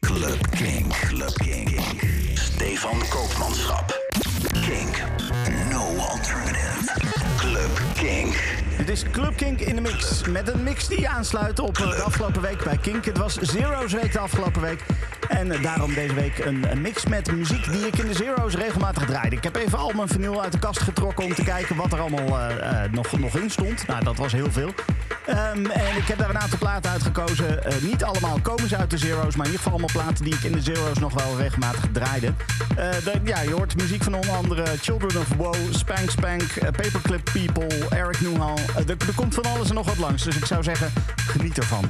Club Kink. Club Kink. Stefan Koopmanschap. Kink. No alternative. Club Kink. Dit is Club Kink in de mix. Met een mix die aansluit op eh, de afgelopen week bij Kink. Het was Zero's week de afgelopen week. En eh, daarom deze week een, mix met muziek die ik in de Zero's regelmatig draaide. Ik heb even al mijn vinyl uit de kast getrokken om te kijken wat er allemaal eh, nog, nog in stond. Nou, dat was heel veel. Ehm, en ik heb daar een aantal platen uitgekozen. Eh, niet allemaal komen ze uit de Zero's, maar in ieder geval allemaal platen die ik in de Zero's nog wel regelmatig draaide. Eh, ja, je hoort muziek van onder andere Children of Woe, Spank Spank, eh, Paperclip People, Eric er, er komt van alles en nog wat langs, dus ik zou zeggen, geniet ervan.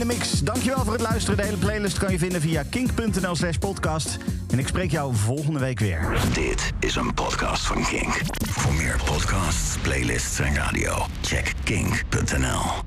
De mix. Dankjewel voor het luisteren. De hele playlist kan je vinden via kink.nl slash podcast. En ik spreek jou volgende week weer. Dit is een podcast van Kink. Voor meer podcasts, playlists en radio, check kink.nl.